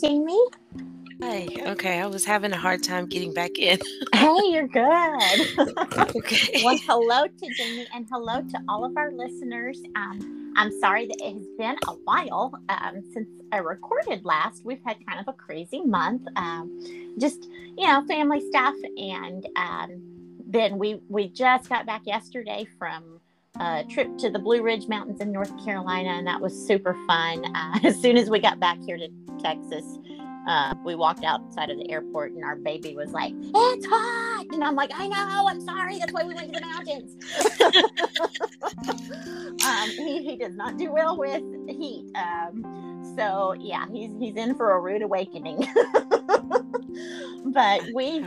Jamie. Hi. Okay, I was having a hard time getting back in. hey, you're good. okay. well, hello to Jamie and hello to all of our listeners. Um, I'm sorry that it has been a while um, since I recorded last. We've had kind of a crazy month, um, just you know, family stuff, and um, then we we just got back yesterday from a trip to the Blue Ridge Mountains in North Carolina, and that was super fun. Uh, as soon as we got back here to Texas, uh, we walked outside of the airport, and our baby was like, "It's hot," and I'm like, "I know. I'm sorry. That's why we went to the mountains." um, he, he does not do well with heat. Um, so yeah, he's he's in for a rude awakening. but we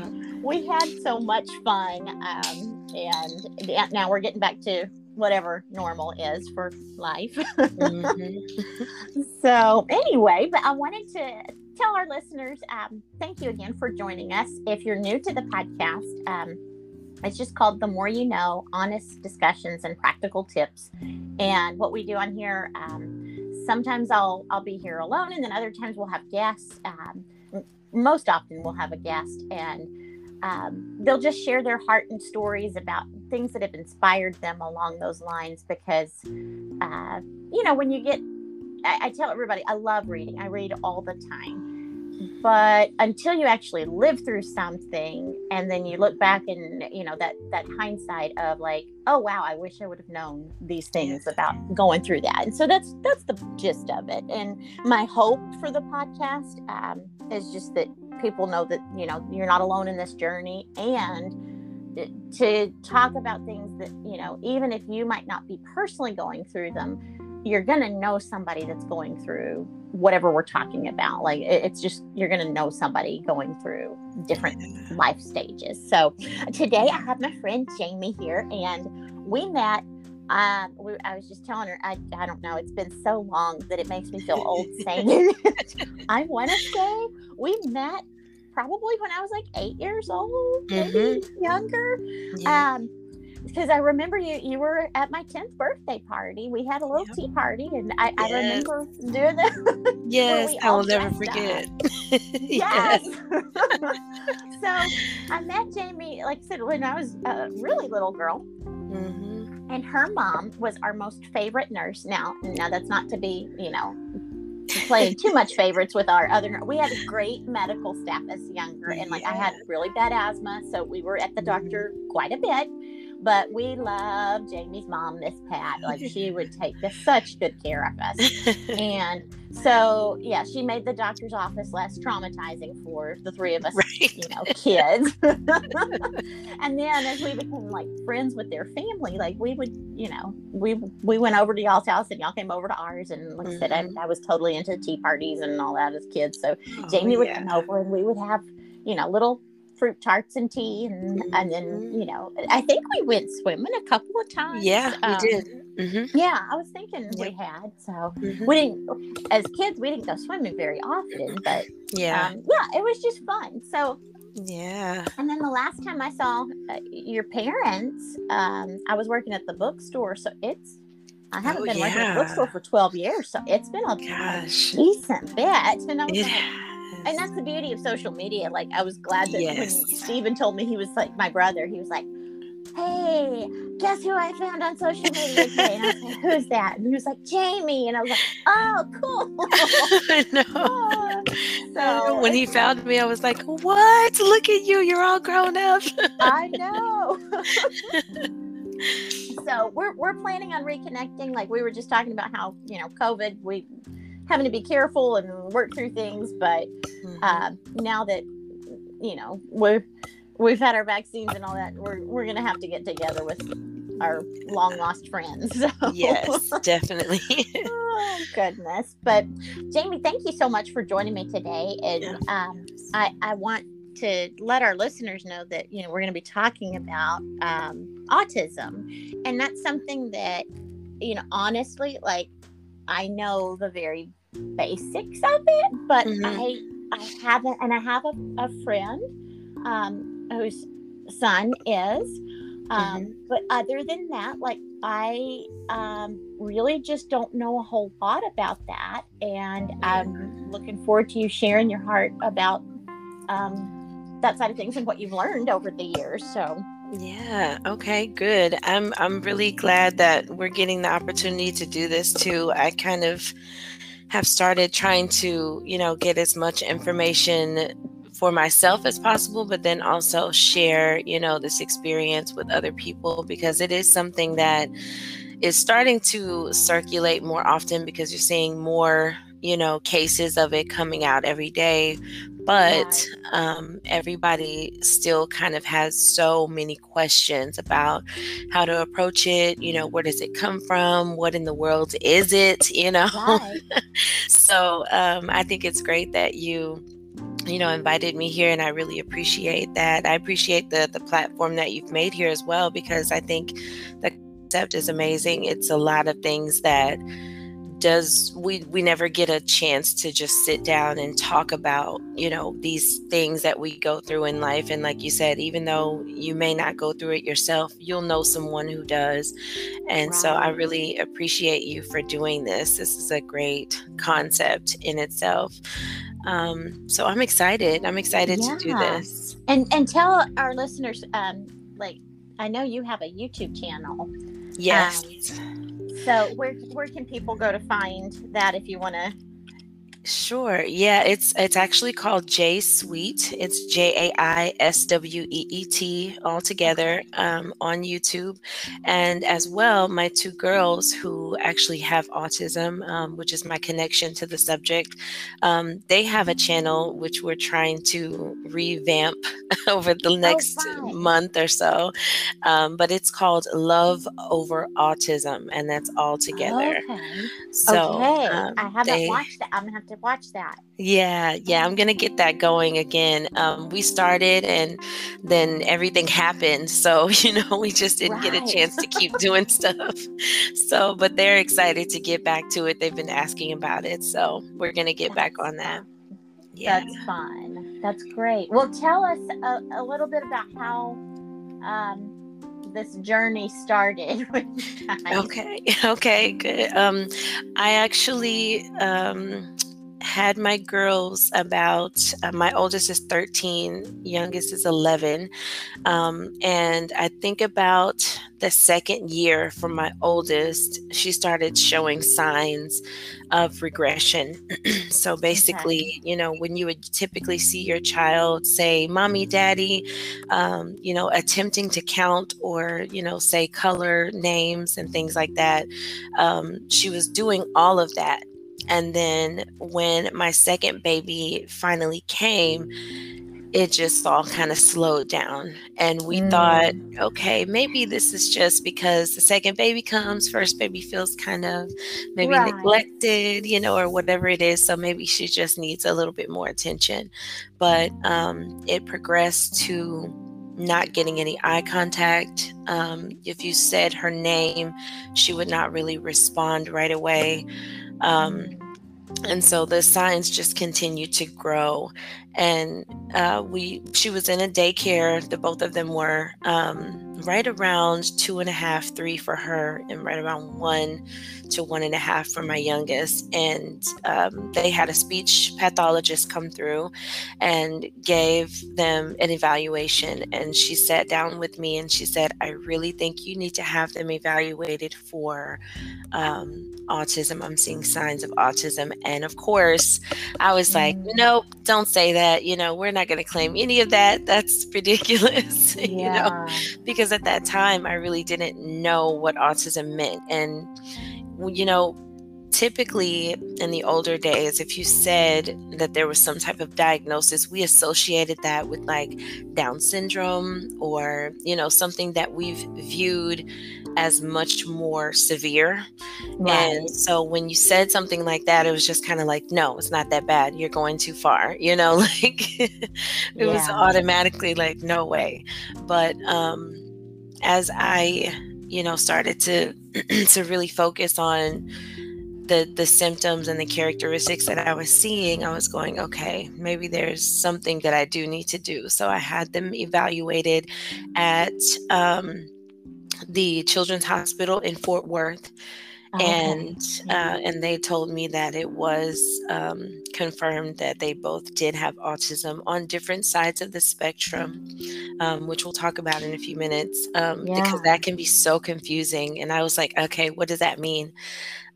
we had so much fun, um, and now we're getting back to whatever normal is for life. mm-hmm. so, anyway, but I wanted to tell our listeners um, thank you again for joining us. If you're new to the podcast, um, it's just called The More You Know Honest Discussions and Practical Tips. And what we do on here, um, sometimes I'll, I'll be here alone, and then other times we'll have guests. Um, most often, we'll have a guest, and um, they'll just share their heart and stories about things that have inspired them along those lines because uh, you know when you get I, I, tell everybody i love reading. I read all the time. But until you actually live through something and then you look back and you know that that hindsight of like oh wow i wish i would have known these things about going through that. And so that's that's the gist of it. And my hope for the podcast um, is just that people know that you know you're not alone in this journey. And to talk about things that you know even if you might not be personally going through them you're going to know somebody that's going through whatever we're talking about. Like it's just you're going to know somebody going through different life stages. So today i have my friend jamie here and we met um, we, I was just telling her, I, I don't know, it's been so long that it makes me feel old saying it. I want to say we met probably when I was like eight years old, maybe mm-hmm. younger. Yeah. Um, because I remember you you were at my 10th birthday party. We had a little yep. tea party and I, yes. I remember doing that. yes, I will never forget. yes. so I met Jamie, like I said, when I was a really little girl. Mm-hmm. And her mom was our most favorite nurse. Now, now that's not to be, you know, playing too much favorites with our other we had a great medical staff as younger and like i had really bad asthma so we were at the doctor quite a bit but we love Jamie's mom, Miss Pat. Like she would take such good care of us. and so yeah, she made the doctor's office less traumatizing for the three of us, right. you know, kids. and then as we became like friends with their family, like we would, you know, we we went over to y'all's house and y'all came over to ours. And like mm-hmm. I said, I, mm-hmm. I, was totally into tea parties and all that as kids. So oh, Jamie would yeah. come over and we would have, you know, little fruit tarts and tea and mm-hmm. and then mm-hmm. you know i think we went swimming a couple of times yeah um, we did mm-hmm. yeah i was thinking we had so mm-hmm. we didn't as kids we didn't go swimming very often but yeah um, yeah it was just fun so yeah and then the last time i saw uh, your parents um, i was working at the bookstore so it's I haven't oh, been yeah. working at the bookstore for 12 years, so it's been a Gosh. decent bit. And I was like, and that's the beauty of social media. Like I was glad that yes. when Steven told me he was like my brother, he was like, Hey, guess who I found on social media today? And I was like, Who's that? And he was like, Jamie. And I was like, Oh, cool. I know. Oh. So when he found me, I was like, What? Look at you, you're all grown up. I know. so we're we're planning on reconnecting. Like we were just talking about how, you know, COVID, we having to be careful and work through things. But mm-hmm. uh, now that you know we're we've had our vaccines and all that, we're we're gonna have to get together with our long lost friends. So. Yes, definitely. oh goodness! But Jamie, thank you so much for joining me today, and yeah. um, I I want to let our listeners know that you know we're going to be talking about um, autism, and that's something that you know honestly, like I know the very basics of it, but mm-hmm. I I haven't, and I have a, a friend um, whose son is Um, mm-hmm. But other than that, like I um, really just don't know a whole lot about that. And I'm looking forward to you sharing your heart about um, that side of things and what you've learned over the years. So. Yeah, okay, good. I'm I'm really glad that we're getting the opportunity to do this too. I kind of have started trying to, you know, get as much information for myself as possible, but then also share, you know, this experience with other people because it is something that is starting to circulate more often because you're seeing more, you know, cases of it coming out every day. But um, everybody still kind of has so many questions about how to approach it. You know, where does it come from? What in the world is it? You know? Right. so um, I think it's great that you you know invited me here and i really appreciate that i appreciate the the platform that you've made here as well because i think the concept is amazing it's a lot of things that does we we never get a chance to just sit down and talk about you know these things that we go through in life and like you said even though you may not go through it yourself you'll know someone who does and so i really appreciate you for doing this this is a great concept in itself um, so I'm excited. I'm excited yeah. to do this. And and tell our listeners, um, like I know you have a YouTube channel. Yes. Um, so where where can people go to find that if you want to Sure. Yeah, it's it's actually called Jai Sweet. It's J A I S W E E T all together um, on YouTube, and as well, my two girls who actually have autism, um, which is my connection to the subject. Um, they have a channel which we're trying to revamp over the oh, next oh, month or so, um, but it's called Love Over Autism, and that's all together. Okay. So okay. Um, I haven't they, watched it. I'm gonna have to watch that. Yeah, yeah, I'm gonna get that going again. Um, we started and then everything happened, so you know we just didn't right. get a chance to keep doing stuff. So, but they're excited to get back to it. They've been asking about it, so we're gonna get That's back on that. Yeah. That's fun. That's great. Well, tell us a, a little bit about how um, this journey started okay okay good um i actually um had my girls about uh, my oldest is 13 youngest is 11 um, and i think about the second year for my oldest she started showing signs of regression so basically okay. you know when you would typically see your child say mommy daddy um, you know attempting to count or you know say color names and things like that um, she was doing all of that and then when my second baby finally came, it just all kind of slowed down. And we mm. thought, okay, maybe this is just because the second baby comes, first baby feels kind of maybe right. neglected, you know, or whatever it is. So maybe she just needs a little bit more attention. But um, it progressed to not getting any eye contact. Um, if you said her name, she would not really respond right away. Um, and so the signs just continued to grow and uh, we she was in a daycare the both of them were um, right around two and a half three for her and right around one to one and a half for my youngest. And um, they had a speech pathologist come through and gave them an evaluation. And she sat down with me and she said i really think you need to have them evaluated for um, autism. I'm seeing signs of autism. And of course i was like mm. nope don't say that that you know we're not going to claim any of that. That's ridiculous yeah. you know? Because at that time i really didn't know what autism meant. And you know typically in the older days if you said that there was some type of diagnosis we associated that with like down syndrome or you know something that we've viewed as much more severe. Right. And so when you said something like that, it was just kind of like, no, it's not that bad. You're going too far. You know, like it yeah. was automatically like, no way. But um, as I, you know, started to to really focus on the the symptoms and the characteristics that I was seeing, I was going, okay, maybe there's something that I do need to do. So I had them evaluated at um, the Children's Hospital in Fort Worth. Okay. And uh, and they told me that it was um, confirmed that they both did have autism on different sides of the spectrum, um, which we'll talk about in a few minutes um, yeah. because that can be so confusing. And I was like, okay, what does that mean?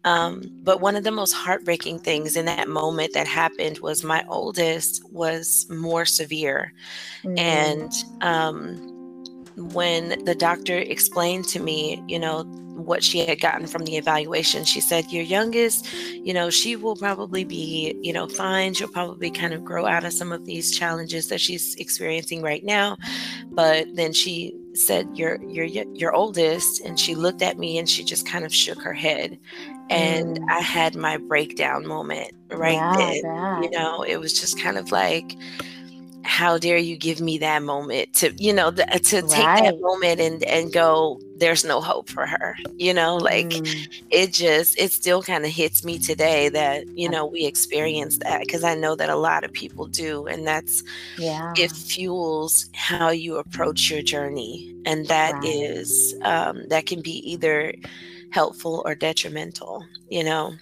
Um, but one of the most heartbreaking things in that moment that happened was my oldest was more severe. Mm-hmm. And um, when the doctor explained to me, you know, what she had gotten from the evaluation, she said, Your youngest, you know, she will probably be, you know, fine. She'll probably kind of grow out of some of these challenges that she's experiencing right now. But then she said, You're, you're, your oldest. And she looked at me and she just kind of shook her head and mm. I had my breakdown moment right yeah, then. You know, it was just kind of like, how dare you give me that moment to, you know, uh, to right. take that moment and and go, there's no hope for her. You know, like mm. it just it still kind of hits me today that you know we experience that because I know that a lot of people do, and that's yeah, it fuels how you approach your journey, and that right. is um, that can be either helpful or detrimental, you know?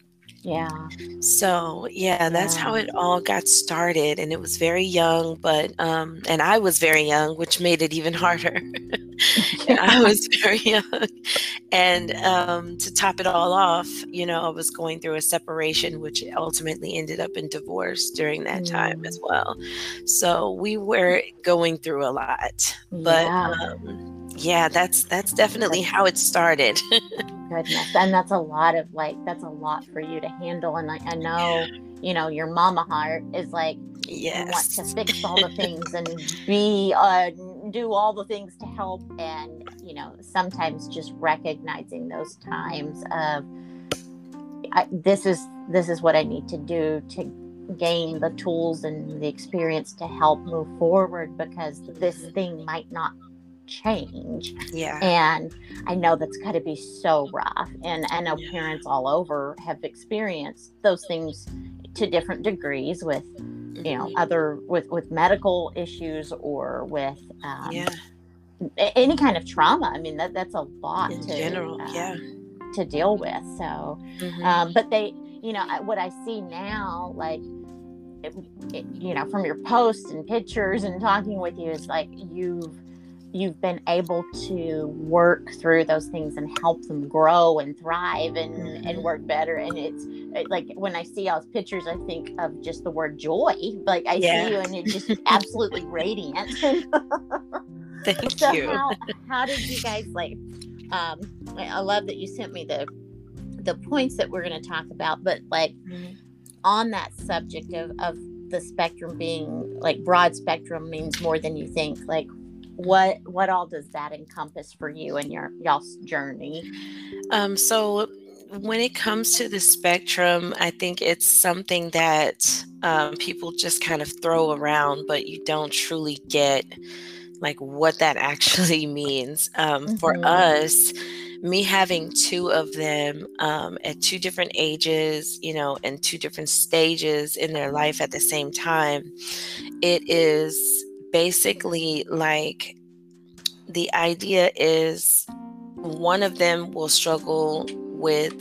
Yeah. So, yeah, that's yeah. how it all got started. And it was very young, but, um, and I was very young, which made it even harder. I was very young. And um, to top it all off, you know, I was going through a separation, which ultimately ended up in divorce during that mm. time as mm. well. So we were going through a lot. But, yeah. um, yeah that's that's definitely how it started goodness and that's a lot of like that's a lot for you to handle and i, I know you know your mama heart is like yes. want to fix all the things and be uh do all the things to help and you know sometimes just recognizing those times of I, this is this is what i need to do to gain the tools and the experience to help move forward because this mm-hmm. thing might not change. Yeah. And I know that's got to be so rough. And I know yeah. parents all over have experienced those things to different degrees with, you know, mm-hmm. other with with medical issues or with um, yeah. any kind of trauma. I mean, that that's a lot in to, general. Uh, yeah. To deal with. So, mm-hmm. um, but they, you know, what I see now, like. It, it, you know, from your posts and pictures and talking with you, is like you've you've been able to work through those things and help them grow and thrive and and mm-hmm. work better and it's like when i see y'all's pictures i think of just the word joy like i yeah. see you and it's just absolutely radiant thank so you how, how did you guys like um i love that you sent me the the points that we're going to talk about but like mm-hmm. on that subject of of the spectrum being like broad spectrum means more than you think like what what all does that encompass for you and your y'all's journey um so when it comes to the spectrum i think it's something that um, people just kind of throw around but you don't truly get like what that actually means um, mm-hmm. for us me having two of them um, at two different ages, you know, and two different stages in their life at the same time, it is basically like the idea is one of them will struggle with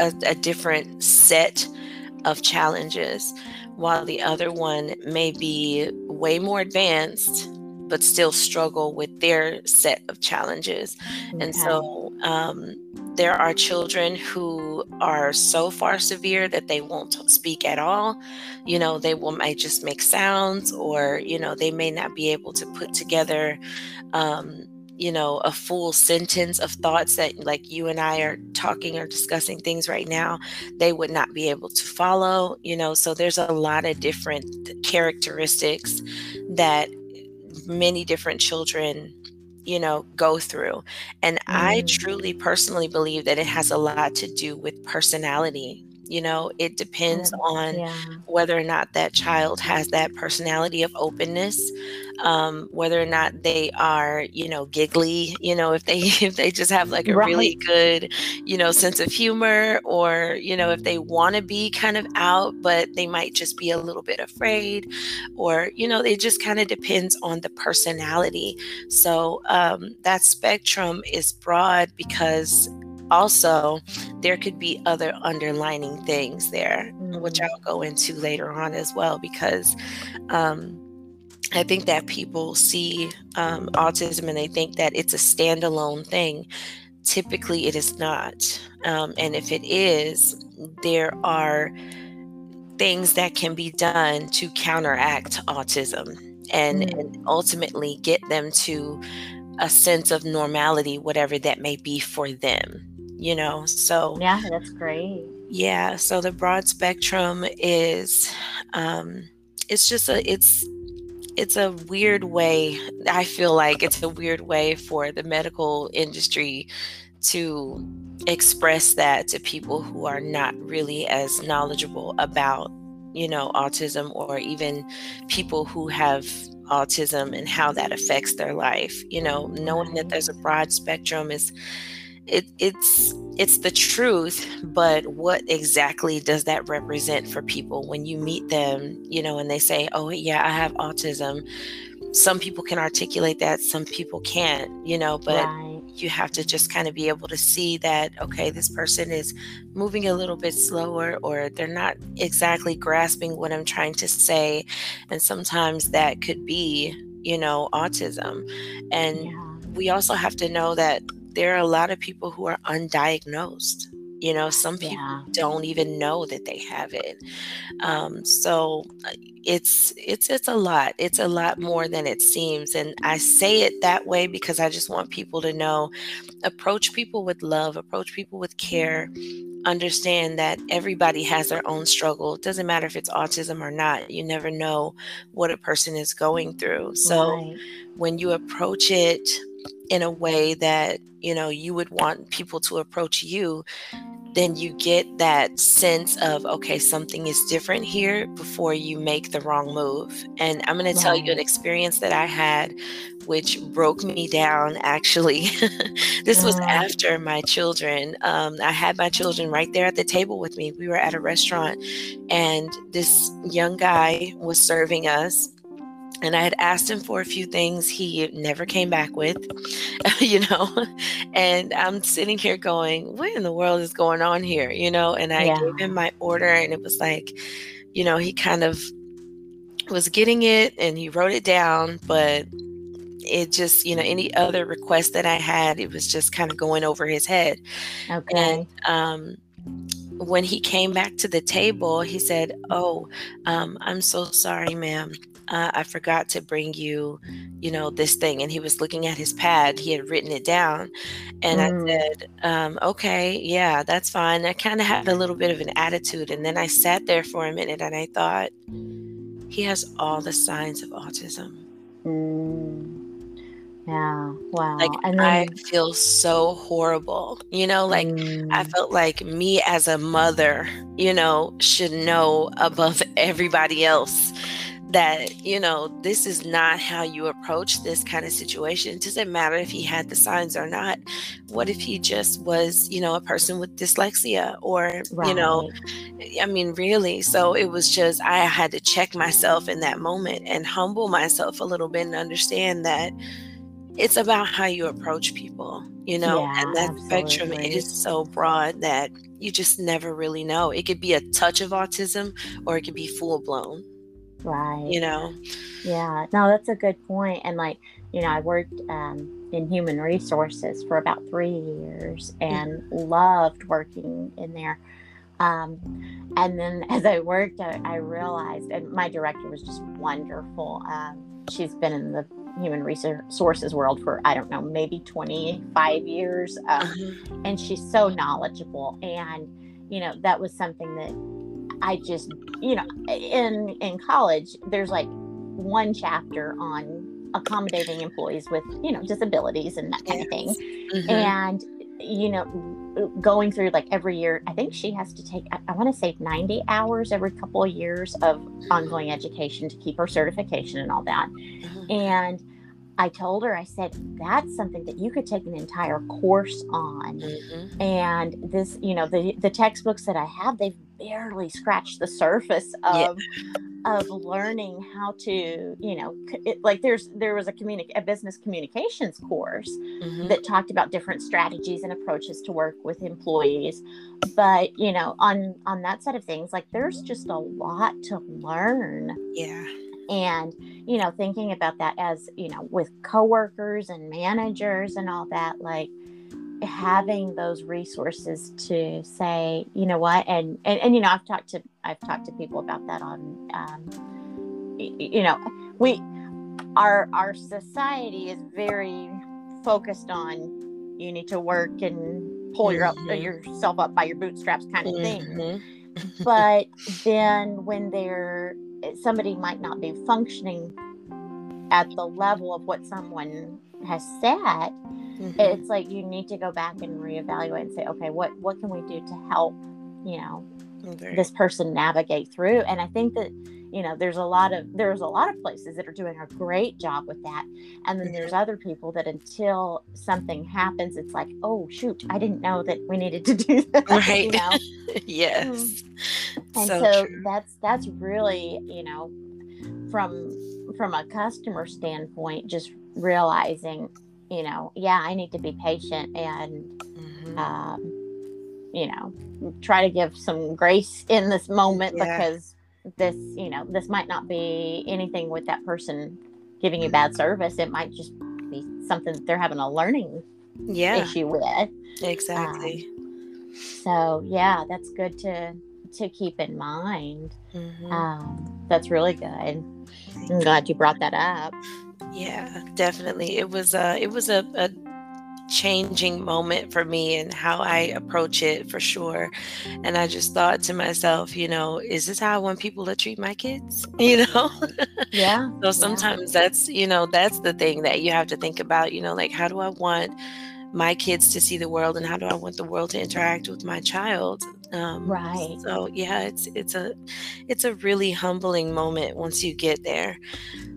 a, a different set of challenges while the other one may be way more advanced but still struggle with their set of challenges. Okay. And so um, there are children who are so far severe that they won't speak at all. You know, they will might just make sounds, or you know, they may not be able to put together. Um, you know, a full sentence of thoughts that, like you and I are talking or discussing things right now, they would not be able to follow, you know. So there's a lot of different characteristics that many different children you know go through and mm. i truly personally believe that it has a lot to do with personality You know, it depends on yeah. whether or not that child has that personality of openness, um, whether or not they are, you know, giggly. You know, if they if they just have like a Right. really good, you know, sense of humor, or you know, if they want to be kind of out, but they might just be a little bit afraid, or you know, it just kind of depends on the personality. So um, that spectrum is broad because also there could be other underlining things there, which Mm. I'll go into later on as well, because um, I think that people see um, autism and they think that it's a standalone thing. Typically, it is not. Um, and if it is, there are things that can be done to counteract autism and, Mm. and ultimately get them to a sense of normality, whatever that may be for them. You know, so Yeah, that's great. yeah, so the broad spectrum is um it's just a it's it's a weird way I feel like it's a weird way for the medical industry to express that to people who are not really as knowledgeable about, you know, autism or even people who have autism and how that affects their life. You know, knowing that there's a broad spectrum is it, it's it's the truth but what exactly does that represent for people when you meet them you know and they say oh yeah i have autism some people can articulate that some people can't you know but right. you have to just kind of be able to see that okay this person is moving a little bit slower or they're not exactly grasping what i'm trying to say and sometimes that could be you know autism and Yeah. we also have to know that there are a lot of people who are undiagnosed. You know, some people Yeah. don't even know that they have it. Um, so uh, it's it's it's a lot. It's a lot more than it seems, and I say it that way because I just want people to know: approach people with love, approach people with care. Understand that everybody has their own struggle. It doesn't matter if it's autism or not. You never know what a person is going through. So Right. when you approach it in a way that you know you would want people to approach you then you get that sense of okay something is different here before you make the wrong move. And i'm going to tell you an experience that i had which broke me down actually. This was Mm. after my children um, i had my children right there at the table with me. We were at a restaurant and this young guy was serving us and I had asked him for a few things he never came back with, you know. And I'm sitting here going, what in the world is going on here, you know? And I Yeah. gave him my order, and it was like, you know, he kind of was getting it and he wrote it down, but it just, you know, any other request that I had, it was just kind of going over his head. Okay. Um, when he came back to the table, he said, Oh, um, I'm so sorry, ma'am. Uh, I forgot to bring you, you know, this thing. And he was looking at his pad. He had written it down. And Mm. I said, um, okay, yeah, that's fine. I kind of had a little bit of an attitude. And then I sat there for a minute and I thought, he has all the signs of autism. Mm. Yeah. Wow. Like, and I then feel so horrible. You know, like, I Mm. felt like me as a mother, you know, should know above everybody else that, you know, this is not how you approach this kind of situation. It doesn't matter if he had the signs or not. What if he just was, you know, a person with dyslexia or, you know, I mean, really. So it was just, I had to check myself in that moment and humble myself a little bit and understand that it's about how you approach people, you know, Yeah, and that spectrum is so broad that you just never really know. It could be a touch of autism or it could be full blown, Right. you know. Yeah, no, that's a good point. And like, you know, I worked um, in human resources for about three years and loved working in there. Um, and then as I worked, I, I realized, and my director was just wonderful. Um, she's been in the human resources world for, I don't know, maybe 25 years. Um, Uh-huh. and she's so knowledgeable. And, you know, that was something that I just, you know, in in college, there's like one chapter on accommodating employees with, you know, disabilities and that kind of thing. Mhm. And you know, going through like every year, I think she has to take, I, I want to say 90 hours every couple of years of ongoing education to keep her certification and all that. Mm-hmm. And I told her, I said, that's something that you could take an entire course on. Mm-hmm. And this, you know, the the textbooks that I have, they've barely scratched the surface of yeah. of learning how to, you know, it, like there's there was a communic a business communications course mm-hmm. that talked about different strategies and approaches to work with employees. But, you know, on on that side of things, like there's just a lot to learn. Yeah and you know thinking about that as you know with coworkers and managers and all that like having those resources to say you know what and and, and you know i've talked to i've talked to people about that on um, you know we our our society is very focused on you need to work and pull your up, mm-hmm. yourself up by your bootstraps kind of mm-hmm. thing but then when they're somebody might not be functioning at the level of what someone has said mm-hmm. it's like you need to go back and reevaluate and say okay what what can we do to help you know okay. this person navigate through and i think that you know there's a lot of there's a lot of places that are doing a great job with that and then mm-hmm. there's other people that until something happens it's like oh shoot i didn't know that we needed to do that right you know? yes mm-hmm. and so, so that's that's really you know from from a customer standpoint just realizing you know yeah i need to be patient and mm-hmm. um, you know try to give some grace in this moment yeah. because this you know this might not be anything with that person giving you bad service it might just be something that they're having a learning yeah. issue with exactly um, so yeah that's good to to keep in mind mm-hmm. um, that's really good i'm glad you brought that up yeah definitely it was a it was a, a changing moment for me and how I approach it for sure. And I just thought to myself, you know, is this how I want people to treat my kids? You know? Yeah. so sometimes yeah. that's, you know, that's the thing that you have to think about, you know, like how do I want my kids to see the world and how do I want the world to interact with my child? Um, right. So yeah, it's it's a it's a really humbling moment once you get there.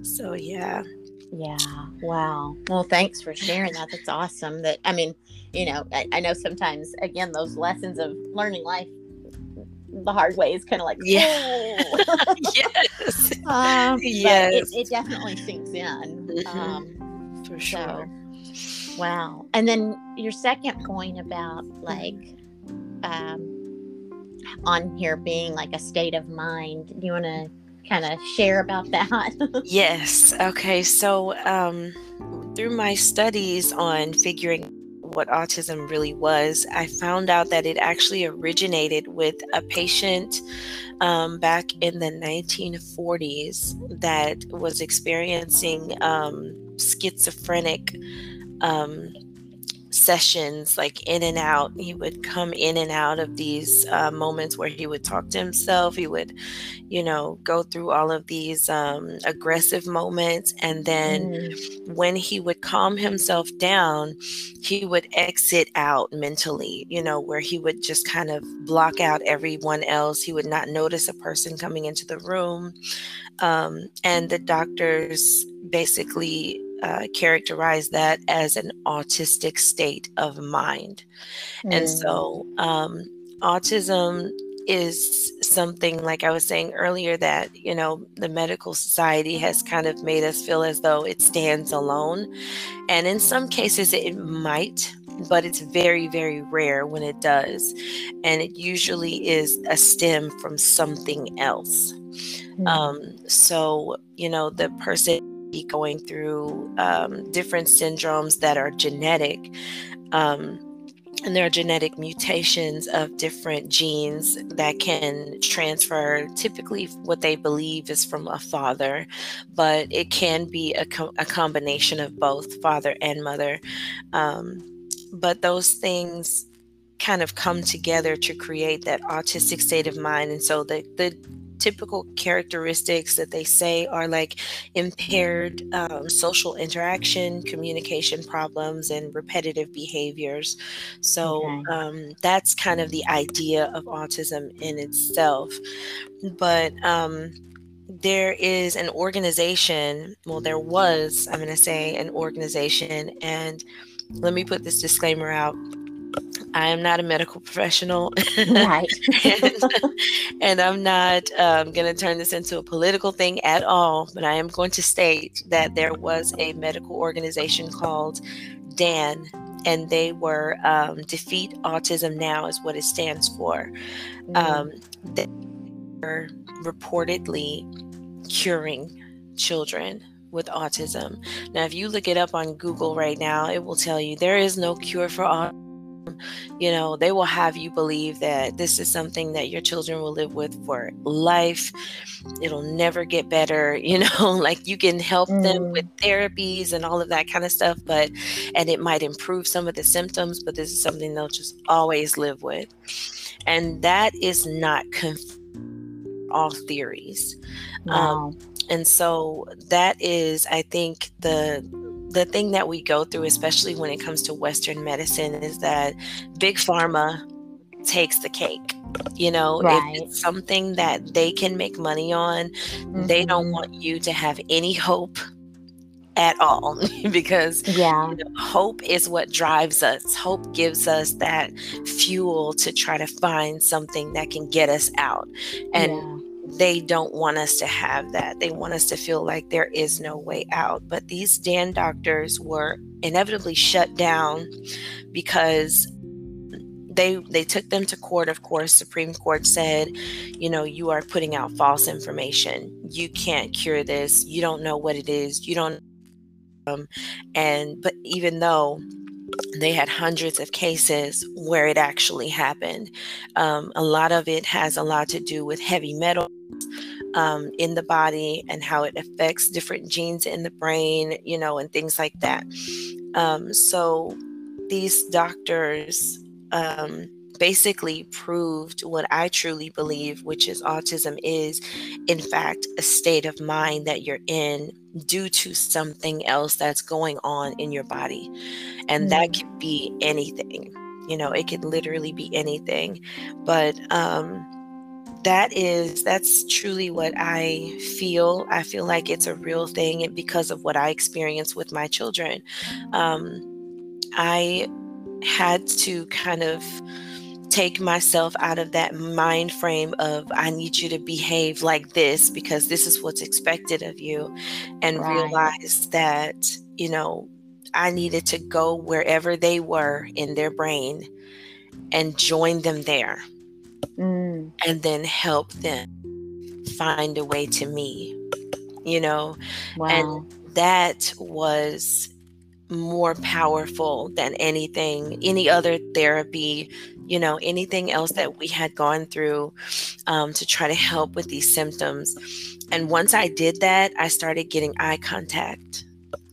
So yeah. Yeah. Wow. Well, thanks for sharing that. That's awesome. That I mean, you know, I, I know sometimes again those lessons of learning life the hard way is kind of like yeah yes um, yes it, it, definitely sinks in mm-hmm. um, for sure so, wow and then your second point about like um, on here being like a state of mind do you want to kind of share about that? yes. Okay. So, um, through my studies on figuring what autism really was, I found out that it actually originated with a patient um, back in the 1940s that was experiencing um, schizophrenic um, sessions like in and out. He would come in and out of these uh, moments where he would talk to himself. He would you know go through all of these um, aggressive moments. And then mm. when he would calm himself down he would exit out mentally you know where he would just kind of block out everyone else. He would not notice a person coming into the room. Um, and the doctors basically uh, characterize that as an autistic state of mind. Mm. And so, um, autism is something like I was saying earlier that, you know, the medical society has kind of made us feel as though it stands alone. And in some cases, it might, but it's very, very rare when it does. And it usually is a stem from something else. Mm. Um, so, you know, the person be going through um, different syndromes that are genetic. Um, and there are genetic mutations of different genes that can transfer typically what they believe is from a father but it can be a, co- a combination of both father and mother um, but those things kind of come together to create that autistic state of mind and so the, the typical characteristics that they say are like impaired um, social interaction, communication problems, and repetitive behaviors. So okay. um, that's kind of the idea of autism in itself. But um, there is an organization, well, there was, I'm going to say, an organization, and let me put this disclaimer out. I am not a medical professional. Right. and, and, I'm not um, going to turn this into a political thing at all, but I am going to state that there was a medical organization called DAN, and they were um, Defeat Autism Now, is what it stands for. Mm-hmm. Um, they were reportedly curing children with autism. Now, if you look it up on Google right now, it will tell you there is no cure for autism. You know, they will have you believe that this is something that your children will live with for life. It'll never get better. You know, like you can help mm. them with therapies and all of that kind of stuff, but, and it might improve some of the symptoms, but this is something they'll just always live with. And that is not conf- all theories. Um, wow. Um, and so that is, I think, the the thing that we go through, especially when it comes to Western medicine, is that big pharma takes the cake. You know, right. if it's something that they can make money on, mm-hmm. they don't mm-hmm. want you to have any hope at all because yeah you know, hope is what drives us hope gives us that fuel to try to find something that can get us out and yeah they don't want us to have that. They want us to feel like there is no way out. But these DAN doctors were inevitably shut down because they they took them to court of course supreme court said you know you are putting out false information you can't cure this you don't know what it is you don't um, and but even though they had hundreds of cases where it actually happened. Um, a lot of it has a lot to do with heavy metals um, in the body and how it affects different genes in the brain, you know, and things like that. Um, so these doctors um, basically proved what I truly believe, which is autism is, in fact, a state of mind that you're in due to something else that's going on in your body. And that mm. could be anything, you know, it could literally be anything. But, um, that is that's truly what i feel i feel like it's a real thing because of what i experienced with my children um, i had to kind of take myself out of that mind frame of I need you to behave like this because this is what's expected of you and right. realize that, you know, I needed to go wherever they were in their brain and join them there. Mm. And then help them find a way to me, you know? Wow. And that was more powerful than anything, any other therapy, you know, anything else that we had gone through um, to try to help with these symptoms. And once I did that, I started getting eye contact.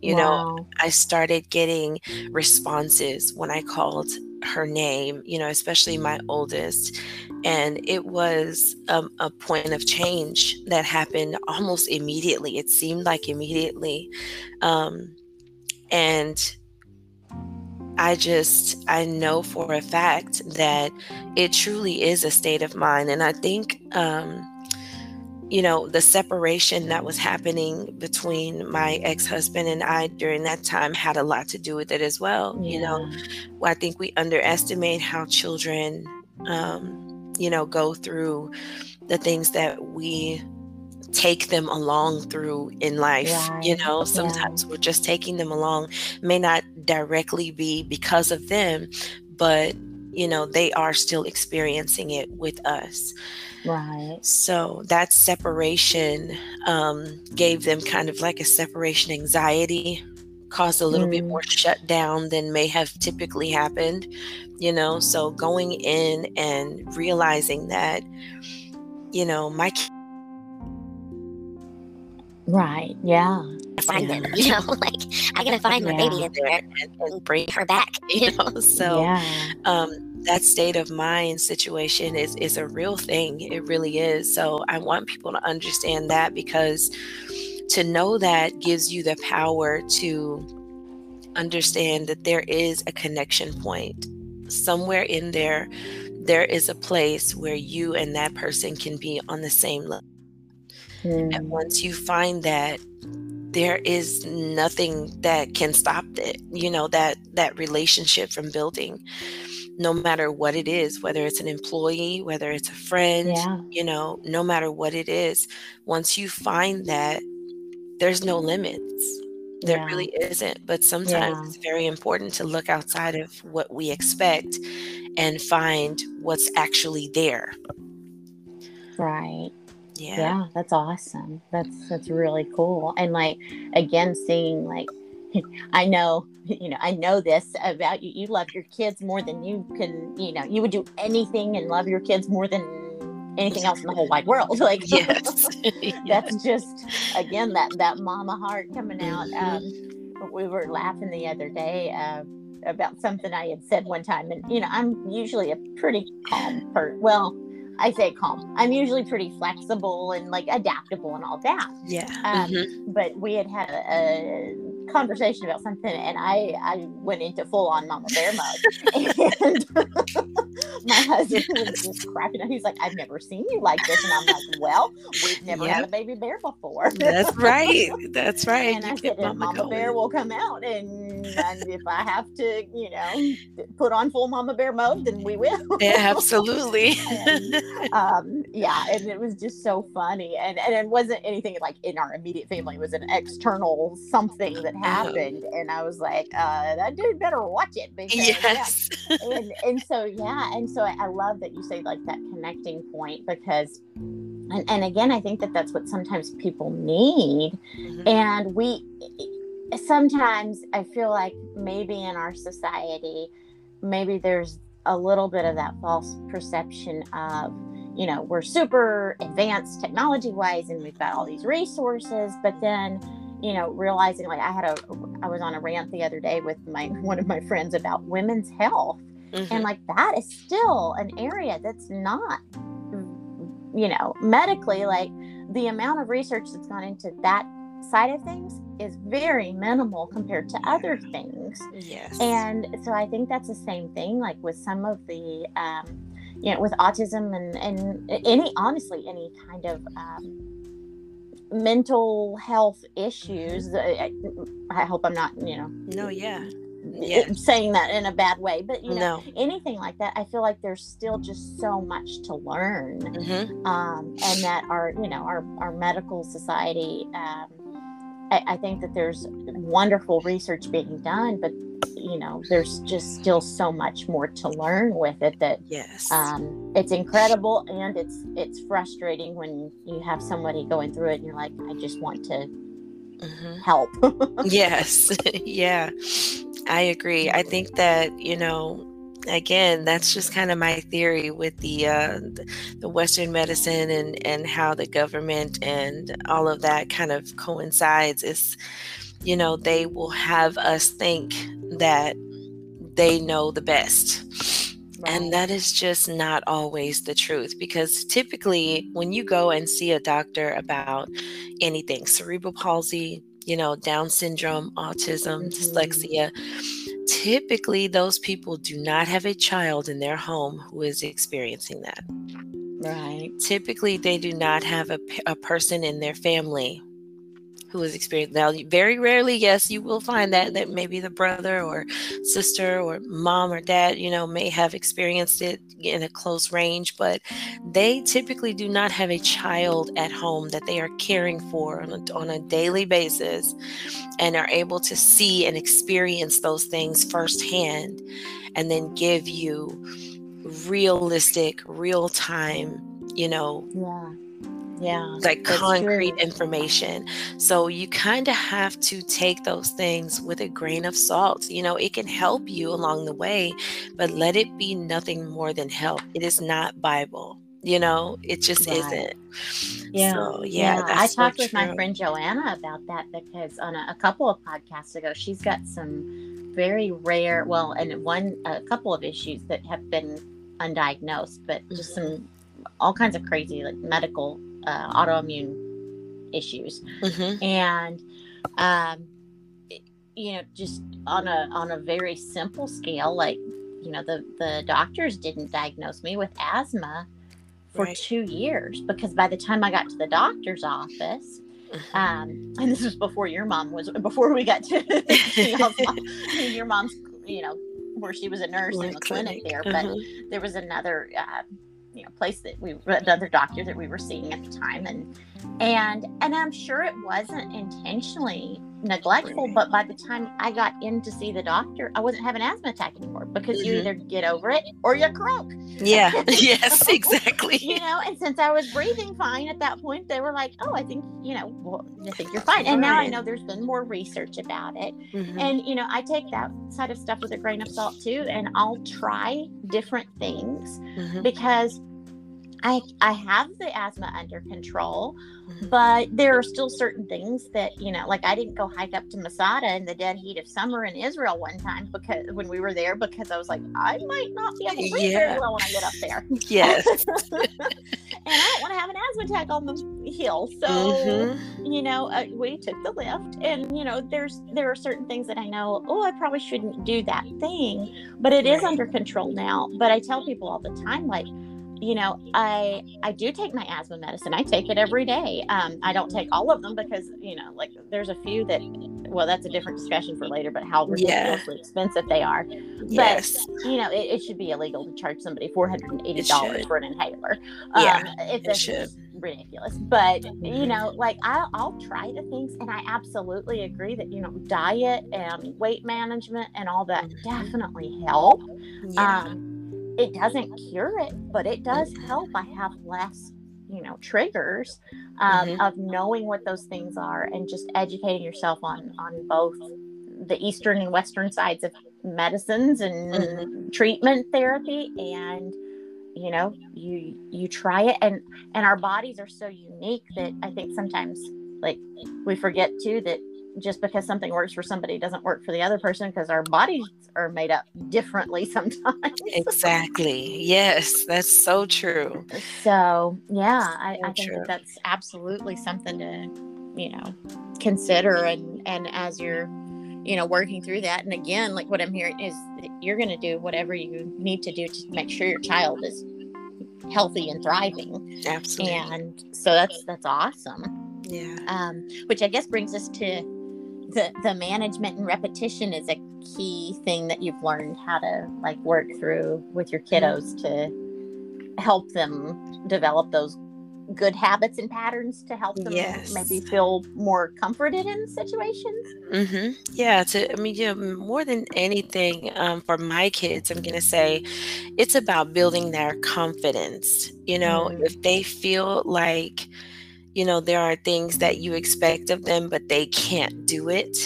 You wow. know, I started getting responses when I called her name, you know, especially my oldest. And it was um, a point of change that happened almost immediately. It seemed like immediately. Um, and I just, I know for a fact that it truly is a state of mind. And I think, um, you know, the separation that was happening between my ex husband and I during that time had a lot to do with it as well. Yeah. You know, well, I think we underestimate how children, um, you know, go through the things that we take them along through in life. Right. You know, sometimes yeah. we're just taking them along, may not directly be because of them, but you know, they are still experiencing it with us. Right. So that separation um, gave them kind of like a separation anxiety, caused a little mm. bit more shutdown than may have typically happened, you know. So going in and realizing that, you know, my Right. Yeah. find them, you know, like I gotta find my baby in there and, and, bring her back, you know. So yeah. um, that state of mind situation is is a real thing. It really is. So I want people to understand that because to know that gives you the power to understand that there is a connection point somewhere in there there is a place where you and that person can be on the same level mm. and once you find that there is nothing that can stop it you know that that relationship from building no matter what it is whether it's an employee whether it's a friend yeah. you know no matter what it is once you find that there's no limits there yeah. really isn't but sometimes yeah. it's very important to look outside of what we expect and find what's actually there right yeah yeah that's awesome that's that's really cool and like again seeing like I know, you know, I know this about you. You love your kids more than you can, you know, you would do anything and love your kids more than anything else in the whole wide world. Like, yes, that's just again that that mama heart coming out. Um, we were laughing the other day uh, about something I had said one time, and you know, I'm usually a pretty calm person. Well, I say calm. I'm usually pretty flexible and like adaptable and all that. Yeah. Um, mm-hmm. But we had had a, a, conversation about something, and I I went into full on mama bear mode, and my husband was just cracking up. He's like, "I've never seen you like this," and I'm like, "Well, we've never yep. had a baby bear before." That's right. That's right. And you I said, "Mama, mama bear will come out, and, and if I have to, you know, put on full mama bear mode, then we will." Yeah, absolutely. and, um, yeah, and it was just so funny, and and it wasn't anything like in our immediate family. It was an external something that happened, and I was like, uh, "That dude better watch it." Because, yes. Yeah. and and so yeah, and so I love that you say like that connecting point because. And, and again, I think that that's what sometimes people need. Mm-hmm. And we, sometimes I feel like maybe in our society, maybe there's a little bit of that false perception of you know we're super advanced technology wise and we've got all these resources but then you know realizing like i had a i was on a rant the other day with my one of my friends about women's health mm-hmm. and like that is still an area that's not you know medically like the amount of research that's gone into that side of things is very minimal compared to other things. Yes. And so I think that's the same thing, like with some of the, um, you know, with autism and, and any, honestly, any kind of um, mental health issues. I, I hope I'm not, you know. No, yeah yeah. saying that in a bad way, but you know, no. anything like that, I feel like there's still just so much to learn, mm-hmm. um, and that our, you know, our our medical society, um, I, I, think that there's wonderful research being done, but you know, there's just still so much more to learn with it. That yes, um, it's incredible, and it's it's frustrating when you have somebody going through it, and you're like, I just want to mm-hmm. help. yes, yeah, I agree. I think that, you know, again, that's just kind of my theory with the uh, the Western medicine and and how the government and all of that kind of coincides. Is you know they will have us think that they know the best. Right. And that is just not always the truth because typically, when you go and see a doctor about anything, cerebral palsy, you know, Down syndrome, autism, mm-hmm. dyslexia, typically those people do not have a child in their home who is experiencing that. Right. Typically, they do not have a, a person in their family who has experienced now very rarely yes you will find that that maybe the brother or sister or mom or dad you know may have experienced it in a close range but they typically do not have a child at home that they are caring for on a, on a daily basis and are able to see and experience those things firsthand and then give you realistic real time you know yeah yeah like concrete true. information so you kind of have to take those things with a grain of salt you know it can help you along the way but let it be nothing more than help it is not bible you know it just right. isn't Yeah. So, yeah. yeah. I talked so with my friend Joanna about that because on a, a, couple of podcasts ago, she's got some very rare, well, and one, a couple of issues that have been undiagnosed, but just mm-hmm. some, all kinds of crazy, like medical, uh, autoimmune issues. Mm-hmm. And, um, you know, just on a, on a very simple scale, like, you know, the, the doctors didn't diagnose me with asthma for right. two years because by the time I got to the doctor's office, mm-hmm. um, and this was before your mom was before we got to your mom's, you know, where she was a nurse in the clinic, clinic there, but mm-hmm. there was another, uh, you know, place that we another doctor that we were seeing at the time, and and and I'm sure it wasn't intentionally neglectful but by the time i got in to see the doctor i wasn't having asthma attack anymore because mm-hmm. you either get over it or you croak. Yeah. Yes exactly. You know and since i was breathing fine at that point they were like oh i think you know well, i think you're fine. And now i know there's been more research about it. Mm-hmm. and you know i take that side of stuff with a grain of salt too and i'll try different things mm-hmm. because I I have the asthma under control, mm-hmm. but there are still certain things that you know, like I didn't go hike up to Masada in the dead heat of summer in Israel one time because when we were there because I was like I might not be able to breathe yeah. very well when I get up there. Yes, and I don't want to have an asthma attack on the hill, so mm-hmm. you know uh, we took the lift, and you know there's there are certain things that I know. Oh, I probably shouldn't do that thing, but it right. is under control now. But I tell people all the time, like you know i i do take my asthma medicine. I take it every day. Um, i don't take all of them because you know like there's a few that well that's a different discussion for later but how ridiculously yeah. expensive they are. Yes. but you know it, it, should be illegal to charge somebody $480 for an inhaler. Yeah um, it's it ridiculous. But you know like I'll, I'll try the things and i absolutely agree that you know diet and weight management and all that mm-hmm. definitely help. Yeah. um it doesn't cure it, but it does help. I have less, you know, triggers um, mm-hmm. of knowing what those things are and just educating yourself on on both the eastern and western sides of medicines and mm-hmm. treatment therapy and you know you you try it and and our bodies are so unique that i think sometimes like we forget too that just because something works for somebody doesn't work for the other person because our bodies are made up differently sometimes. exactly. Yes, that's so true. So, yeah, I, I think that that's absolutely something to, you know, consider. And, and as you're, you know, working through that. And again, like what I'm hearing is you're going to do whatever you need to do to make sure your child is healthy and thriving. Absolutely. And so that's, that's awesome. Yeah. Um, which I guess brings us to the the management and repetition is a key thing that you've learned how to like work through with your kiddos to help them develop those good habits and patterns to help them yes. maybe feel more comforted in situations mm-hmm. yeah to i mean yeah more than anything um, for my kids i'm gonna say it's about building their confidence you know mm-hmm. if they feel like you know, there are things that you expect of them, but they can't do it,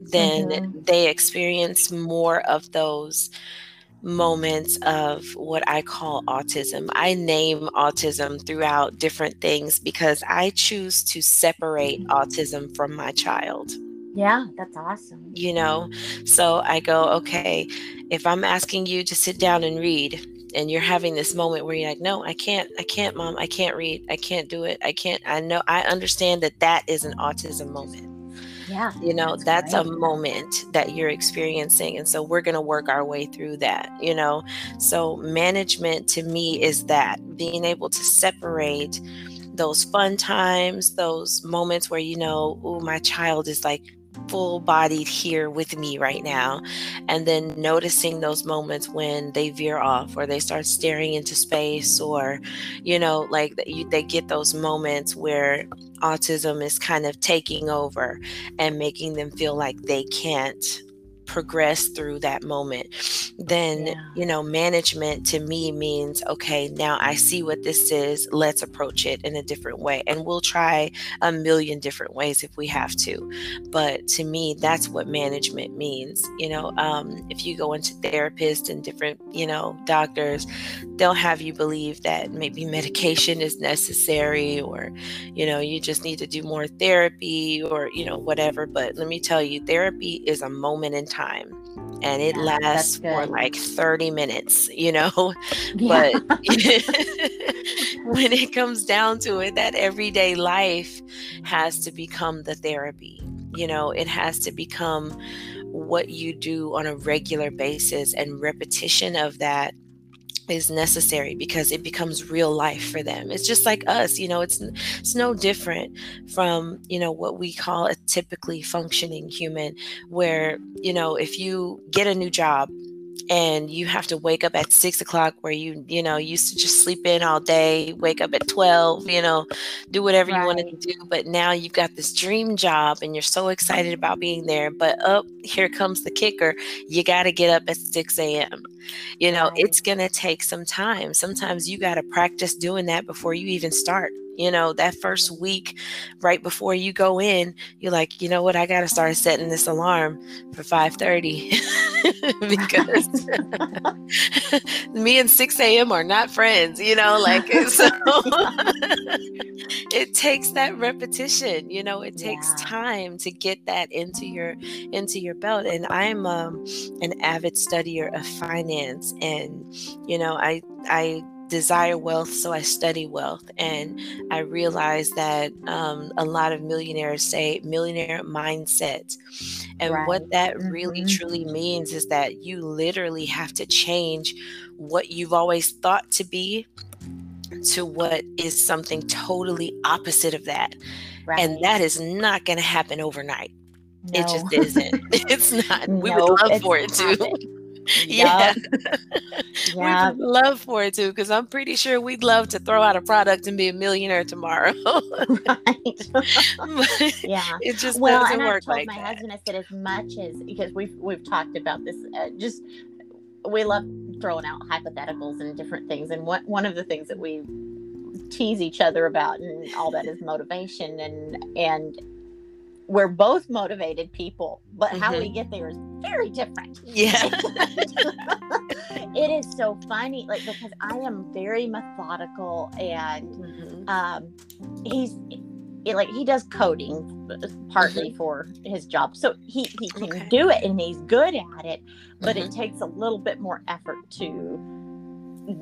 then mm-hmm. they experience more of those moments of what I call autism. I name autism throughout different things because I choose to separate autism from my child. Yeah, that's awesome. You know, so I go, okay, if I'm asking you to sit down and read, and you're having this moment where you're like no i can't i can't mom i can't read i can't do it i can't i know i understand that that is an autism moment. Yeah you know that's, that's a moment that you're experiencing and so we're going to work our way through that you know? So management to me is that being able to separate those fun times those moments where you know oh my child is like full bodied here with me right now. And then noticing those moments when they veer off or they start staring into space or, you know, like they get those moments where autism is kind of taking over and making them feel like they can't progress through that moment then yeah. you know management to me means okay now i see what this is let's approach it in a different way and we'll try a million different ways if we have to but to me that's what management means you know um, if you go into therapists and different you know doctors they'll have you believe that maybe medication is necessary or you know you just need to do more therapy or you know whatever but let me tell you therapy is a moment in time and it yeah, lasts for like 30 minutes you know? Yeah. but when it comes down to it that everyday life has to become the therapy you know? It has to become what you do on a regular basis and repetition of that is necessary because it becomes real life for them. It's just like us, you know, it's it's no different from, you know, what we call a typically functioning human where, you know, if you get a new job and you have to wake up at six o'clock where you you know used to just sleep in all day wake up at 12 you know do whatever right. you wanted to do but now you've got this dream job and you're so excited about being there but up oh, here comes the kicker you got to get up at 6 a.m you know it's going to take some time. Sometimes you got to practice doing that before you even start. You know that first week right before you go in you're like you know what? I gotta start setting this alarm for 5.30 because me and 6 a.m are not friends you know like so it takes that repetition you know it takes yeah. time to get that into your into your belt. And i'm um, an avid studier of finance and you know i i desire wealth, so I study wealth. And I realize that um, a lot of millionaires say millionaire mindset. And right. what that mm-hmm. really truly means is that you literally have to change what you've always thought to be to what is something totally opposite of that. Right. And that is not going to happen overnight. No. It just isn't. it's not. We would love for it to. yeah. yeah. We'd love for it too, because I'm pretty sure we'd love to throw out a product and be a millionaire tomorrow. right. yeah. It just well, doesn't and work I told like my that. husband, I said, as much as because we've we've talked about this, uh, just we love throwing out hypotheticals and different things, and what one of the things that we tease each other about and all that is motivation and and we're both motivated people, but mm-hmm. how we mm-hmm. get there is very different. Yeah. it is so funny, like because I am very methodical and mm-hmm. um he's it, like he does coding uh, partly mm-hmm. for his job. So he he can okay. do it and he's good at it, but it mm-hmm. takes a little bit more effort to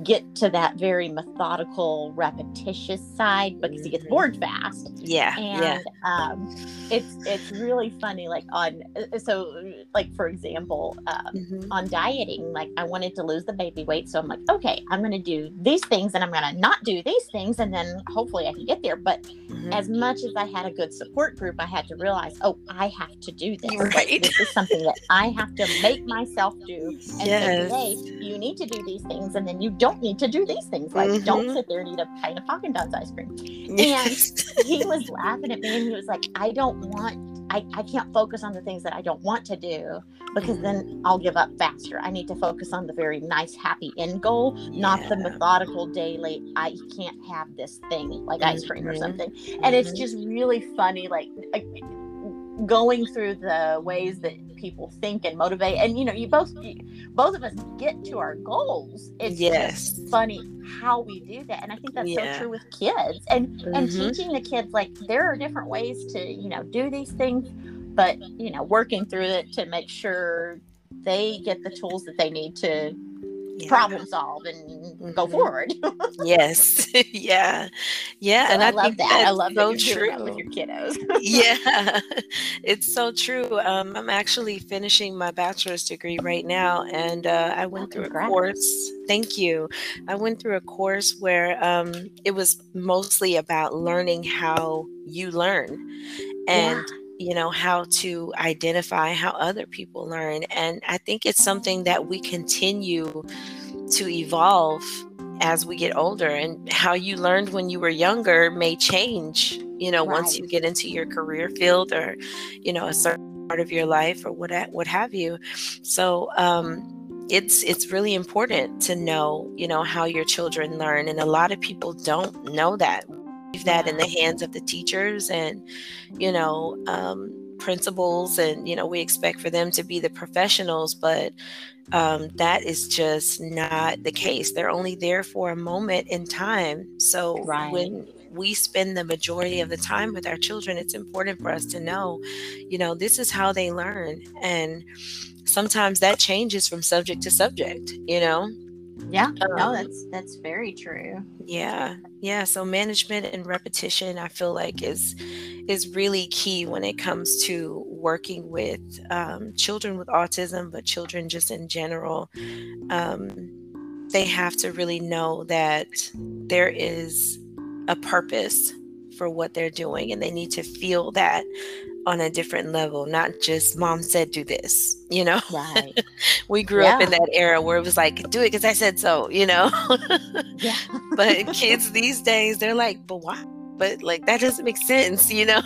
get to that very methodical, repetitious side because he gets mm-hmm. bored fast. Yeah, and yeah. Um, it's it's really funny. Like on uh, so like for example, um, mm-hmm. on dieting, like I wanted to lose the baby weight, so I'm like, okay, I'm going to do these things, and I'm going to not do these things, and then hopefully I can get there. But mm-hmm. as much as I had a good support group, I had to realize, oh, I have to do this. Right. Like, this is something that I have to make myself do. And yes. you need to do these things, and then you don't need to do these things. Like, mm-hmm. don't sit there and eat a pint of Haagen Dazs ice cream. Yes. And he was laughing at me, and he was like, I don't want, I, I can't focus on the things that I don't want to do because then mm-hmm. I'll give up faster. I need to focus on the very nice, happy end goal, yeah. not the methodical daily, I can't have this thing like ice cream mm-hmm. or something. And mm-hmm. it's just really funny, like, going through the ways that people think and motivate and you know you both you, both of us get to our goals it's yes. just funny how we do that and i think that's yeah. so true with kids and mm-hmm. and teaching the kids like there are different ways to you know do these things but you know working through it to make sure they get the tools that they need to yeah. problem solve and mm-hmm. go forward. yes. yeah. Yeah. So and I, I, love that. I love so that true with your kiddos. yeah. It's so true. Um, I'm actually finishing my bachelor's degree right now. And uh, I went oh, through congrats. a course. Thank you. I went through a course where um, it was mostly about learning how you learn. And yeah you know how to identify how other people learn and i think it's something that we continue to evolve as we get older and how you learned when you were younger may change you know right. once you get into your career field or you know a certain part of your life or what what have you so um it's it's really important to know you know how your children learn and a lot of people don't know that leave that in the hands of the teachers and you know um, principals and you know we expect for them to be the professionals but um, that is just not the case. They're only there for a moment in time. So right. when we spend the majority of the time with our children it's important for us to know you know this is how they learn. And sometimes that changes from subject to subject you know yeah um, no that's that's very true. yeah yeah so management and repetition i feel like is is really key when it comes to working with um, children with autism but children just in general. Um, they have to really know that there is a purpose for what they're doing and they need to feel that on a different level, not just mom said do this, you know? Right. we grew yeah. up in that era where it was like, do it because I said so, you know? yeah. but kids these days, they're like, but why? But like, that doesn't make sense, you know?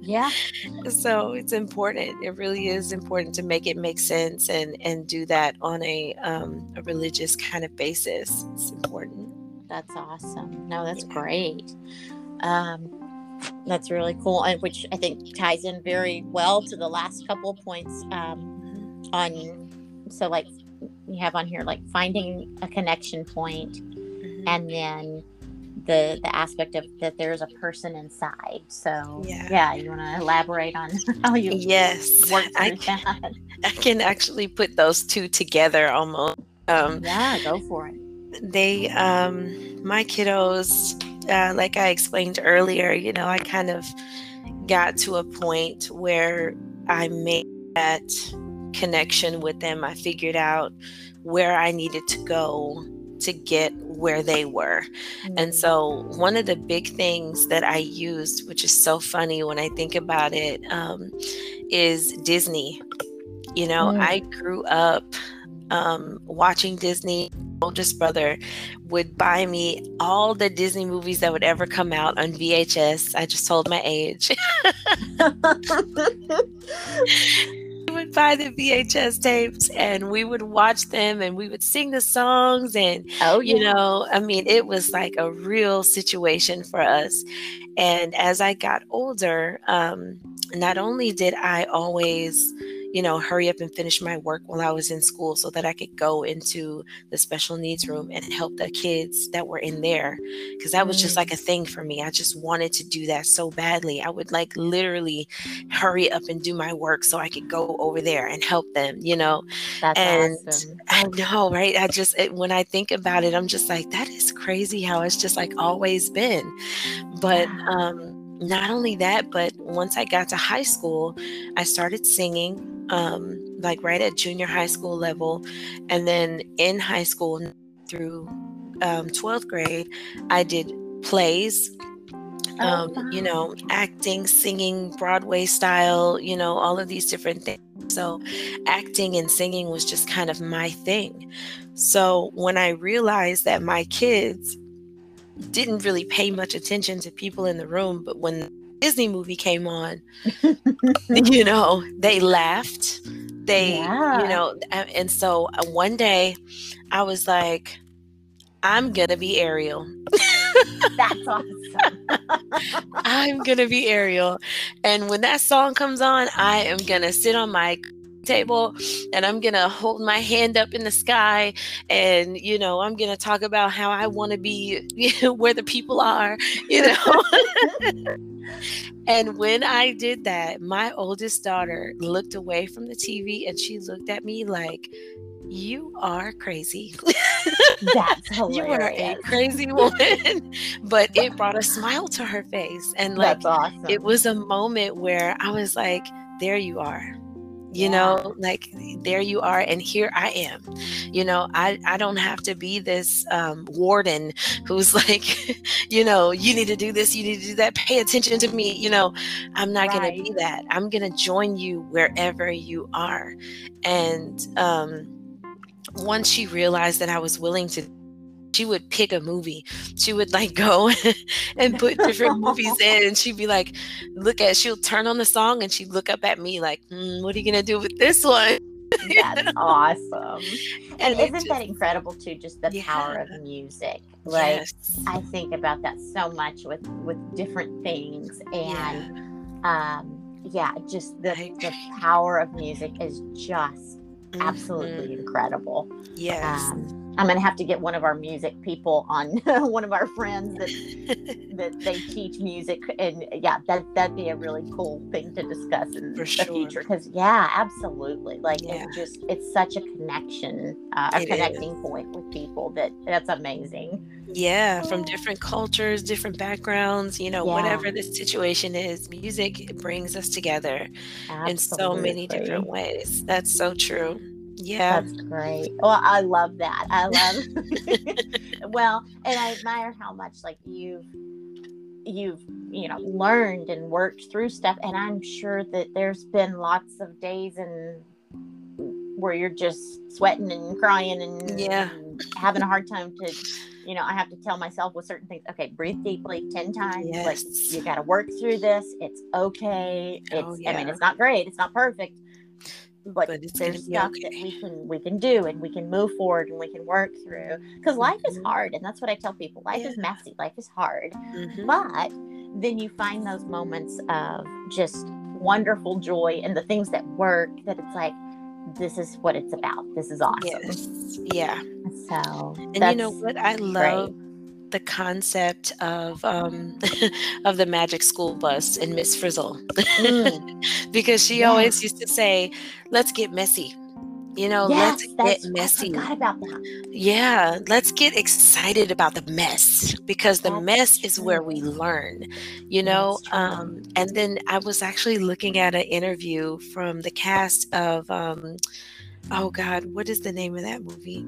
yeah. So it's important. It really is important to make it make sense and, and do that on a, um, a religious kind of basis. It's important. That's awesome. No, that's yeah. great. Um, that's really cool and which i think ties in very well to the last couple of points um, on so like you have on here like finding a connection point mm-hmm. and then the the aspect of that there's a person inside so yeah, yeah you want to elaborate on how you yes work I can, that? I can actually put those two together almost um, yeah go for it they um my kiddos uh, like I explained earlier, you know, I kind of got to a point where I made that connection with them. I figured out where I needed to go to get where they were. Mm-hmm. And so, one of the big things that I used, which is so funny when I think about it, um, is Disney. You know, mm-hmm. I grew up um, watching Disney. Oldest brother would buy me all the Disney movies that would ever come out on VHS. I just told my age. he would buy the VHS tapes and we would watch them and we would sing the songs and oh yeah. you know, I mean it was like a real situation for us. And as I got older, um, not only did I always you know, hurry up and finish my work while I was in school so that I could go into the special needs room and help the kids that were in there. Cause that was just like a thing for me. I just wanted to do that so badly. I would like literally hurry up and do my work so I could go over there and help them, you know? That's and awesome. I know, right? I just, it, when I think about it, I'm just like, that is crazy how it's just like always been. But, um, not only that, but once I got to high school, I started singing, um, like right at junior high school level. And then in high school through um, 12th grade, I did plays, oh, um, oh, you know, acting, singing, Broadway style, you know, all of these different things. So acting and singing was just kind of my thing. So when I realized that my kids, didn't really pay much attention to people in the room, but when the Disney movie came on, you know, they laughed. They, yeah. you know, and so uh, one day I was like, I'm gonna be Ariel. That's awesome. I'm gonna be Ariel. And when that song comes on, I am gonna sit on my table and I'm going to hold my hand up in the sky and you know I'm going to talk about how I want to be you know, where the people are you know and when I did that my oldest daughter looked away from the TV and she looked at me like you are crazy. That's hilarious. you are a crazy woman. but it brought a smile to her face. And like awesome. it was a moment where I was like, there you are you know like there you are and here i am. You know i i don't have to be this um, warden who's like you know you need to do this you need to do that pay attention to me. You know i'm not right. going to be that. I'm going to join you wherever you are. And um once she realized that i was willing to she would pick a movie. She would like go and put different movies in, and she'd be like, "Look at." She'll turn on the song, and she'd look up at me like, mm, "What are you gonna do with this one?" That's awesome. And, isn't just, that incredible too? Just the yeah. power of music. Like yes. I think about that so much with with different things, and yeah. um, yeah, just the, the power of music is just absolutely mm-hmm. incredible. Yes. Um, I'm gonna have to get one of our music people on one of our friends that that they teach music, and yeah, that that'd be a really cool thing to discuss in For the sure. future. Because yeah, absolutely, like yeah. it just it's such a connection, uh, a connecting is. point with people that that's amazing. Yeah, from different cultures, different backgrounds, you know, yeah. whatever the situation is, music brings us together absolutely. in so many different ways. That's so true. Yeah. That's great. Well, I love that. I love well, and I admire how much like you've you've, you know, learned and worked through stuff and I'm sure that there's been lots of days and where you're just sweating and crying and yeah, and having a hard time to you know, I have to tell myself with certain things, okay, breathe deeply 10 times. Yes. Like you got to work through this. It's okay. Oh, it's, oh, yeah. I mean, it's not great. It's not perfect, but, but there's stuff okay. that we can we can do and we can move forward and we can work through because life is mm-hmm. hard and that's what i tell people life yeah. is messy life is hard mm-hmm. but then you find those moments of just wonderful joy and the things that work that it's like this is what it's about this is awesome yes. yeah so and you know what i love great the concept of um, of the magic school bus and Miss Frizzle, mm. because she yeah. always used to say, "Let's get messy." You know, yes, let's get messy. I about that. Yeah, let's get excited about the mess because the that's mess true. is where we learn. You know, um, and then I was actually looking at an interview from the cast of. Um, oh God, what is the name of that movie?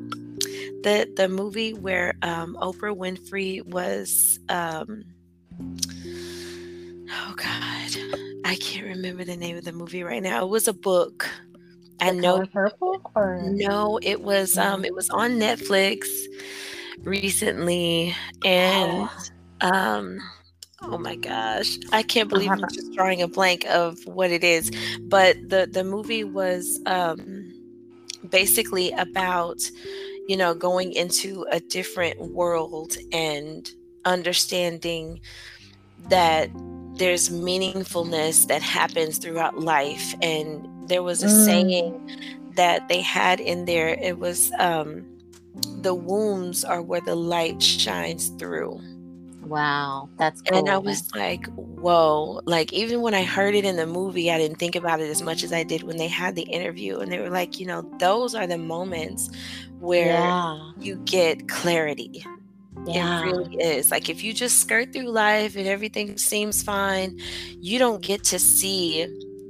The the movie where um, Oprah Winfrey was. Um, oh God, I can't remember the name of the movie right now. It was a book. The I know purple or no, it was um it was on Netflix recently and oh. um oh my gosh i can't believe i'm just drawing a blank of what it is but the the movie was um basically about you know going into a different world and understanding that there's meaningfulness that happens throughout life. And there was a mm. saying that they had in there. It was um the wombs are where the light shines through Wow, that's cool. And I was like, whoa. Like, even when I heard it in the movie, I didn't think about it as much as I did when they had the interview. And they were like, you know, those are the moments where yeah. you get clarity. Yeah. It really is. Like, if you just skirt through life and everything seems fine, you don't get to see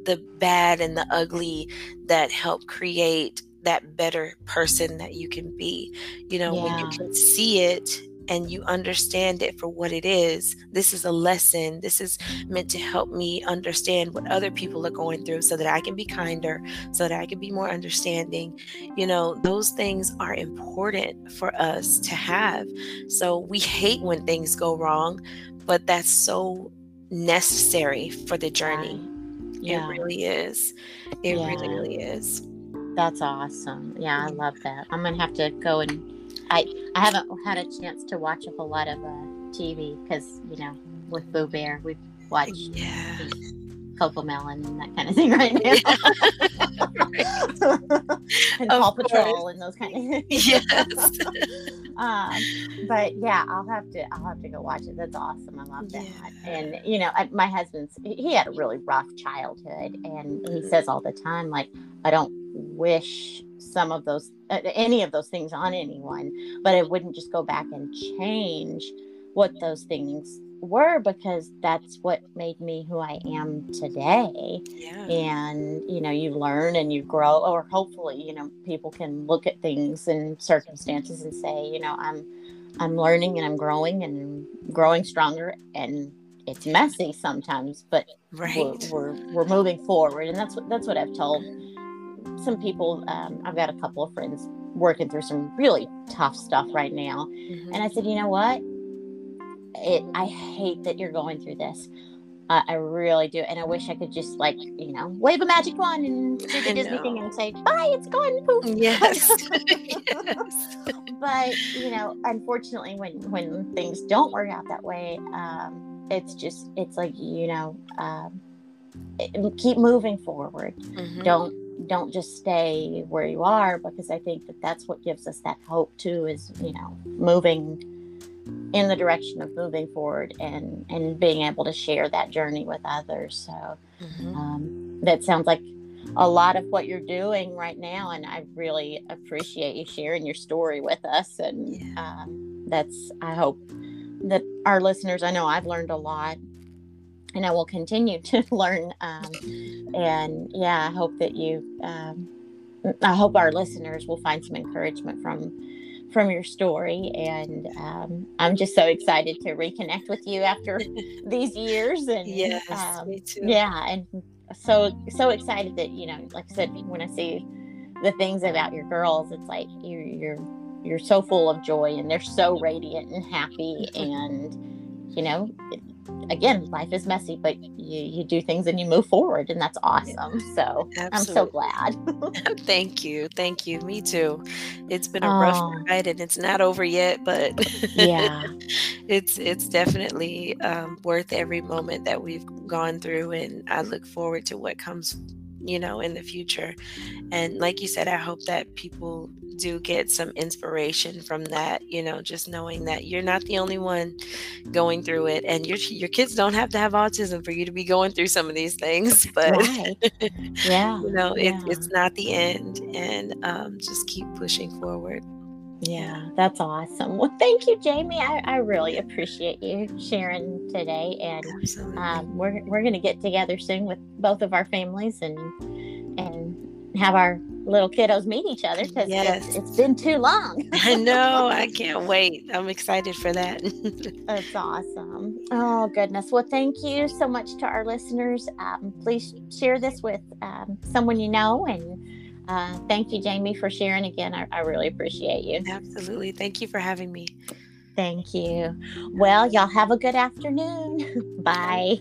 the bad and the ugly that help create that better person that you can be. You know, yeah. when you can see it and you understand it for what it is. This is a lesson. This is meant to help me understand what other people are going through so that I can be kinder, so that I can be more understanding. You know, those things are important for us to have. So we hate when things go wrong, but that's so necessary for the journey. Yeah. It really is. It yeah. really, really is. That's awesome. Yeah, I love that. I'm going to have to go and I I haven't had a chance to watch a whole lot of uh, TV because you know with Boo Bear we've watched yeah. CoComelon and that kind of thing right now. and of Paw course. Patrol and those kind of things. Yes. um, but yeah, I'll have to I'll have to go watch it. That's awesome. I love that. Yeah. And you know, I, my husband's he had a really rough childhood, and he mm-hmm. says all the time like I don't wish some of those uh, any of those things on anyone but it wouldn't just go back and change what those things were because that's what made me who I am today. Yeah. And you know, you learn and you grow or hopefully, you know, people can look at things and circumstances and say, you know, I'm I'm learning and I'm growing and growing stronger and it's messy sometimes, but right. we're, we're, we're moving forward and that's what that's what I've told some people, um, I've got a couple of friends working through some really tough stuff right now. Mm-hmm. And I said, you know what? It, I hate that you're going through this. Uh, I really do. And I wish I could just like, you know, wave a magic wand and do the Disney thing and say, bye, it's gone. Poof. Yes. yes. But, you know, unfortunately, when, when things don't work out that way, um, it's just, it's like, you know, um, keep moving forward. Mm-hmm. Don't don't just stay where you are because I think that that's what gives us that hope too. Is you know moving in the direction of moving forward and and being able to share that journey with others. So mm-hmm. um, that sounds like a lot of what you're doing right now, and I really appreciate you sharing your story with us. And yeah. um, that's I hope that our listeners. I know I've learned a lot. And I will continue to learn. Um, and yeah, I hope that you, um, I hope our listeners will find some encouragement from from your story. And um, I'm just so excited to reconnect with you after these years. And yes, um, me too. Yeah, and so so excited that you know, like I said, when I see the things about your girls, it's like you're you're you're so full of joy and they're so radiant and happy and you know again life is messy but you, you do things and you move forward and that's awesome. So Absolutely. i'm so glad. Thank you. Thank you. Me too. It's been a oh. rough ride and it's not over yet but yeah. it's it's definitely um, worth every moment that we've gone through and i look forward to what comes you know in the future and like you said i hope that people do get some inspiration from that you know just knowing that you're not the only one going through it and your your kids don't have to have autism for you to be going through some of these things but right. yeah you know yeah. It, it's not the end and um, just keep pushing forward yeah, that's awesome. Well, thank you, Jamie. I, I really appreciate you sharing today, and um, we're we're gonna get together soon with both of our families and and have our little kiddos meet each other because yes. it's, it's been too long. I know. I can't wait. I'm excited for that. That's awesome. Oh, goodness. Well, thank you so much to our listeners. Um, please share this with um, someone you know. And uh, thank you, Jamie, for sharing again. I, I really appreciate you. Absolutely. Thank you for having me. Thank you. Well, y'all have a good afternoon. Bye.